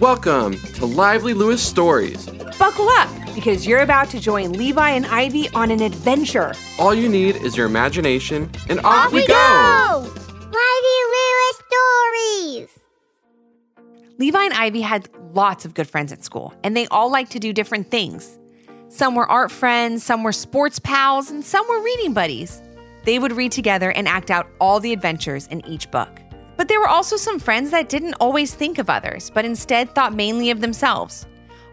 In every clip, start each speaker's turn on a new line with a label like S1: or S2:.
S1: Welcome to Lively Lewis Stories.
S2: Buckle up because you're about to join Levi and Ivy on an adventure.
S1: All you need is your imagination, and off,
S3: Off we go! Lively Lewis Stories!
S2: Levi and Ivy had lots of good friends at school, and they all liked to do different things. Some were art friends, some were sports pals, and some were reading buddies. They would read together and act out all the adventures in each book. But there were also some friends that didn't always think of others, but instead thought mainly of themselves.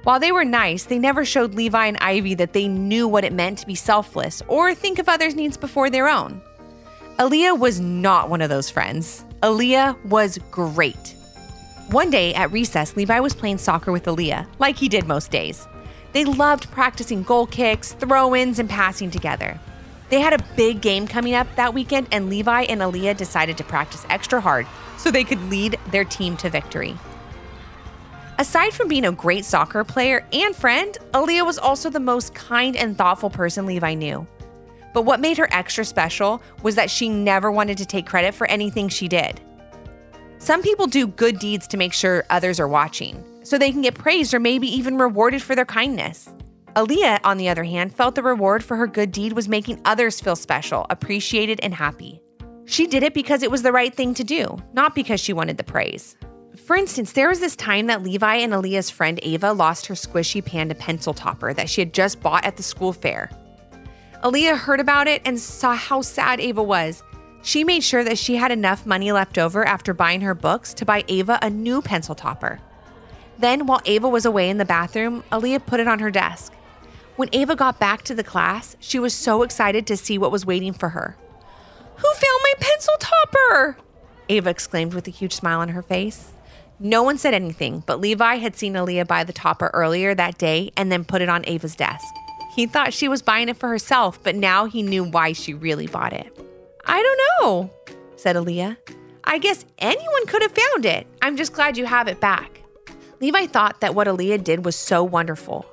S2: While they were nice, they never showed Levi and Ivy that they knew what it meant to be selfless or think of others' needs before their own. Aliyah was not one of those friends. Aliyah was great. One day at recess, Levi was playing soccer with Aliyah, like he did most days. They loved practicing goal kicks, throw ins, and passing together. They had a big game coming up that weekend, and Levi and Aliyah decided to practice extra hard so they could lead their team to victory. Aside from being a great soccer player and friend, Aliyah was also the most kind and thoughtful person Levi knew. But what made her extra special was that she never wanted to take credit for anything she did. Some people do good deeds to make sure others are watching, so they can get praised or maybe even rewarded for their kindness. Aliyah, on the other hand, felt the reward for her good deed was making others feel special, appreciated, and happy. She did it because it was the right thing to do, not because she wanted the praise. For instance, there was this time that Levi and Aliyah's friend Ava lost her squishy panda pencil topper that she had just bought at the school fair. Aliyah heard about it and saw how sad Ava was. She made sure that she had enough money left over after buying her books to buy Ava a new pencil topper. Then, while Ava was away in the bathroom, Aliyah put it on her desk. When Ava got back to the class, she was so excited to see what was waiting for her. Who found my pencil topper? Ava exclaimed with a huge smile on her face. No one said anything, but Levi had seen Aliyah buy the topper earlier that day and then put it on Ava's desk. He thought she was buying it for herself, but now he knew why she really bought it. I don't know, said Aliyah. I guess anyone could have found it. I'm just glad you have it back. Levi thought that what Aliyah did was so wonderful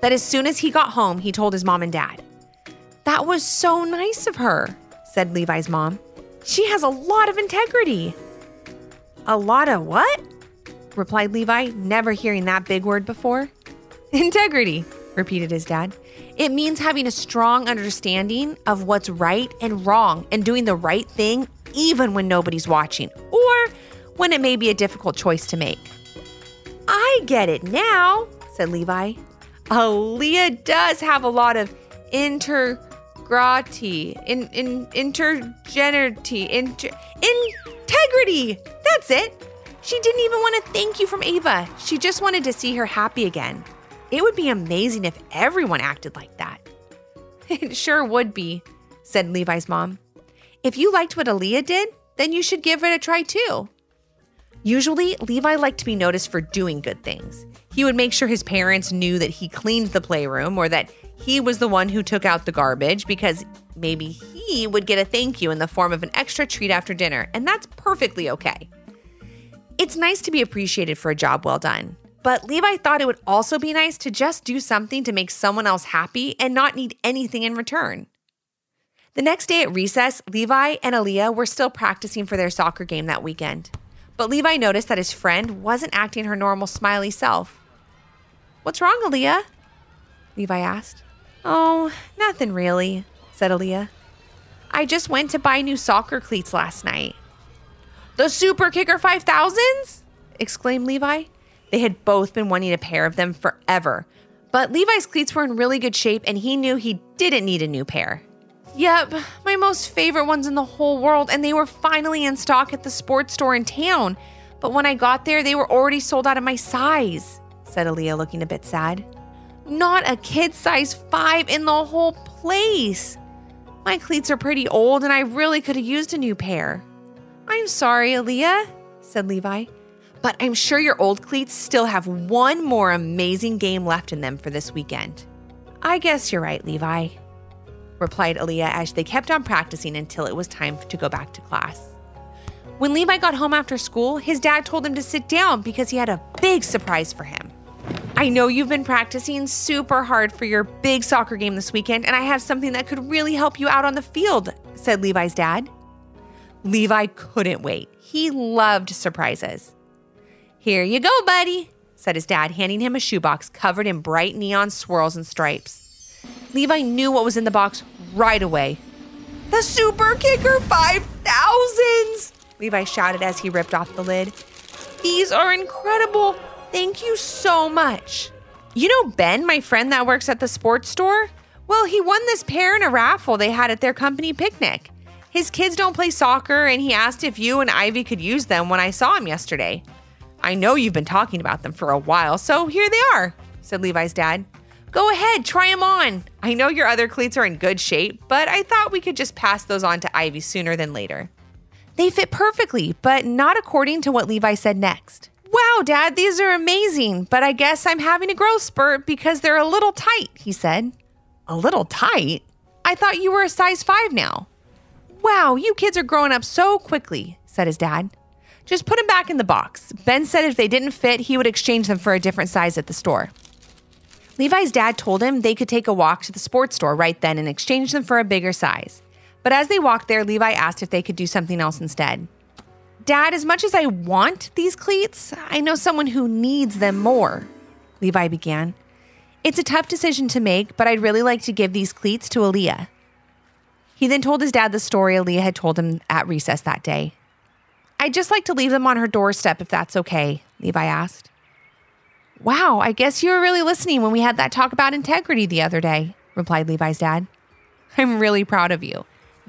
S2: that as soon as he got home, he told his mom and dad. That was so nice of her, said Levi's mom. She has a lot of integrity. A lot of what? replied Levi, never hearing that big word before. Integrity, repeated his dad. It means having a strong understanding of what's right and wrong and doing the right thing even when nobody's watching or when it may be a difficult choice to make. I get it now, said Levi. Aliyah does have a lot of intergrati, in, in, intergenerity, inter, integrity. That's it. She didn't even want to thank you from Ava. She just wanted to see her happy again. It would be amazing if everyone acted like that. It sure would be, said Levi's mom. If you liked what Aliyah did, then you should give it a try too. Usually, Levi liked to be noticed for doing good things. He would make sure his parents knew that he cleaned the playroom or that he was the one who took out the garbage because maybe he would get a thank you in the form of an extra treat after dinner, and that's perfectly okay. It's nice to be appreciated for a job well done, but Levi thought it would also be nice to just do something to make someone else happy and not need anything in return. The next day at recess, Levi and Aliyah were still practicing for their soccer game that weekend. But Levi noticed that his friend wasn't acting her normal smiley self. What's wrong, Aliyah? Levi asked. Oh, nothing really, said Aliyah. I just went to buy new soccer cleats last night. The Super Kicker 5000s? exclaimed Levi. They had both been wanting a pair of them forever. But Levi's cleats were in really good shape and he knew he didn't need a new pair. Yep, my most favorite ones in the whole world, and they were finally in stock at the sports store in town. But when I got there, they were already sold out of my size, said Aliyah, looking a bit sad. Not a kid size five in the whole place. My cleats are pretty old, and I really could have used a new pair. I'm sorry, Aliyah, said Levi, but I'm sure your old cleats still have one more amazing game left in them for this weekend. I guess you're right, Levi, replied Aliyah as they kept on practicing until it was time to go back to class. When Levi got home after school, his dad told him to sit down because he had a big surprise for him. I know you've been practicing super hard for your big soccer game this weekend, and I have something that could really help you out on the field, said Levi's dad. Levi couldn't wait. He loved surprises. Here you go, buddy, said his dad, handing him a shoebox covered in bright neon swirls and stripes. Levi knew what was in the box right away. The Super Kicker 5000s! Levi shouted as he ripped off the lid. These are incredible. Thank you so much. You know Ben, my friend that works at the sports store? Well, he won this pair in a raffle they had at their company picnic. His kids don't play soccer, and he asked if you and Ivy could use them when I saw him yesterday. I know you've been talking about them for a while, so here they are, said Levi's dad. Go ahead, try them on. I know your other cleats are in good shape, but I thought we could just pass those on to Ivy sooner than later. They fit perfectly, but not according to what Levi said next. Wow, Dad, these are amazing, but I guess I'm having a growth spurt because they're a little tight, he said. A little tight? I thought you were a size five now. Wow, you kids are growing up so quickly, said his dad. Just put them back in the box. Ben said if they didn't fit, he would exchange them for a different size at the store. Levi's dad told him they could take a walk to the sports store right then and exchange them for a bigger size. But as they walked there, Levi asked if they could do something else instead. Dad, as much as I want these cleats, I know someone who needs them more, Levi began. It's a tough decision to make, but I'd really like to give these cleats to Aliyah. He then told his dad the story Aliyah had told him at recess that day. I'd just like to leave them on her doorstep if that's okay, Levi asked. Wow, I guess you were really listening when we had that talk about integrity the other day, replied Levi's dad. I'm really proud of you.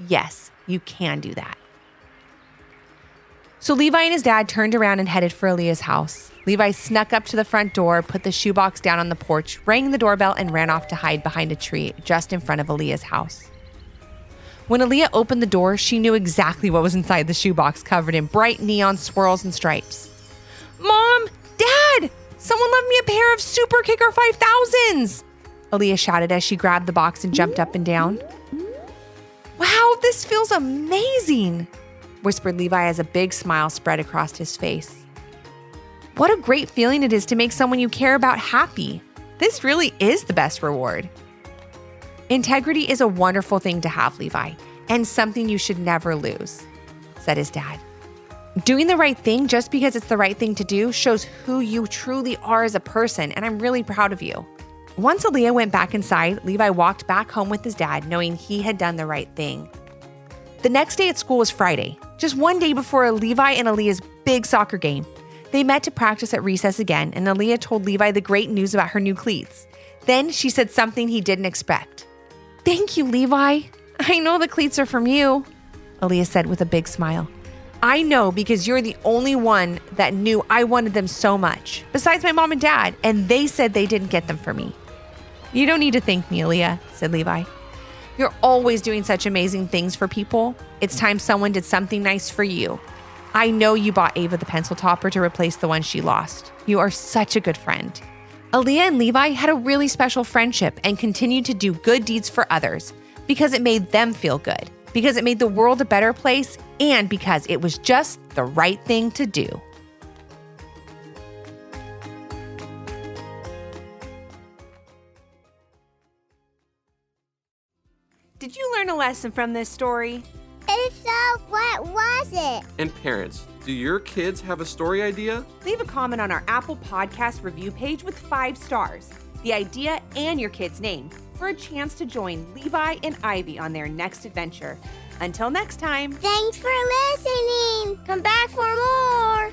S2: Yes, you can do that. So Levi and his dad turned around and headed for Aliyah's house. Levi snuck up to the front door, put the shoebox down on the porch, rang the doorbell, and ran off to hide behind a tree just in front of Aliyah's house. When Aliyah opened the door, she knew exactly what was inside the shoebox covered in bright neon swirls and stripes. Mom! Someone left me a pair of Super Kicker 5000s! Aliyah shouted as she grabbed the box and jumped up and down. Wow, this feels amazing, whispered Levi as a big smile spread across his face. What a great feeling it is to make someone you care about happy. This really is the best reward. Integrity is a wonderful thing to have, Levi, and something you should never lose, said his dad. Doing the right thing just because it's the right thing to do shows who you truly are as a person, and I'm really proud of you. Once Aliyah went back inside, Levi walked back home with his dad, knowing he had done the right thing. The next day at school was Friday, just one day before Levi and Aliyah's big soccer game. They met to practice at recess again, and Aliyah told Levi the great news about her new cleats. Then she said something he didn't expect. Thank you, Levi. I know the cleats are from you, Aliyah said with a big smile. I know because you're the only one that knew I wanted them so much, besides my mom and dad, and they said they didn't get them for me. You don't need to thank me, Aliyah, said Levi. You're always doing such amazing things for people. It's time someone did something nice for you. I know you bought Ava the pencil topper to replace the one she lost. You are such a good friend. Aliyah and Levi had a really special friendship and continued to do good deeds for others because it made them feel good, because it made the world a better place, and because it was just the right thing to do. Did you learn a lesson from this story?
S3: If so, what was it?
S1: And parents, do your kids have a story idea?
S2: Leave a comment on our Apple Podcast review page with five stars, the idea, and your kid's name for a chance to join Levi and Ivy on their next adventure. Until next time.
S3: Thanks for listening. Come back for more.